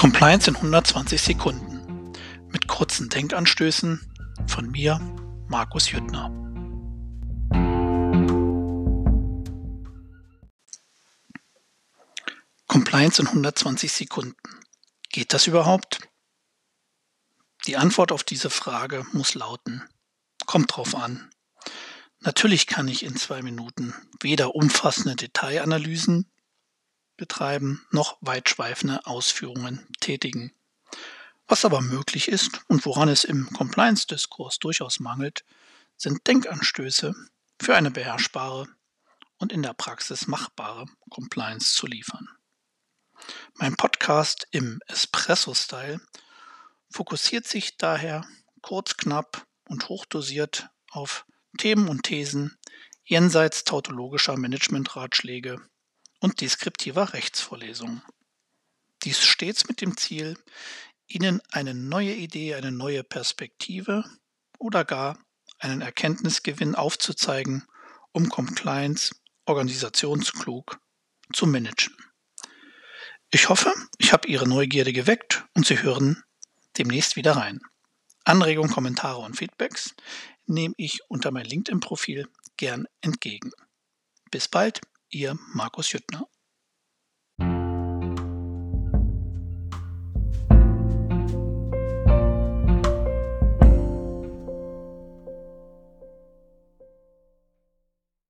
Compliance in 120 Sekunden mit kurzen Denkanstößen von mir, Markus Jüttner. Compliance in 120 Sekunden. Geht das überhaupt? Die Antwort auf diese Frage muss lauten, kommt drauf an. Natürlich kann ich in zwei Minuten weder umfassende Detailanalysen betreiben noch weitschweifende Ausführungen tätigen. Was aber möglich ist und woran es im Compliance-Diskurs durchaus mangelt, sind Denkanstöße für eine beherrschbare und in der Praxis machbare Compliance zu liefern. Mein Podcast im Espresso-Style fokussiert sich daher kurz, knapp und hochdosiert auf Themen und Thesen jenseits tautologischer Managementratschläge und deskriptiver Rechtsvorlesungen. Dies stets mit dem Ziel, Ihnen eine neue Idee, eine neue Perspektive oder gar einen Erkenntnisgewinn aufzuzeigen, um Compliance organisationsklug zu managen. Ich hoffe, ich habe Ihre Neugierde geweckt und Sie hören demnächst wieder rein. Anregungen, Kommentare und Feedbacks nehme ich unter mein LinkedIn-Profil gern entgegen. Bis bald, Ihr Markus Jüttner.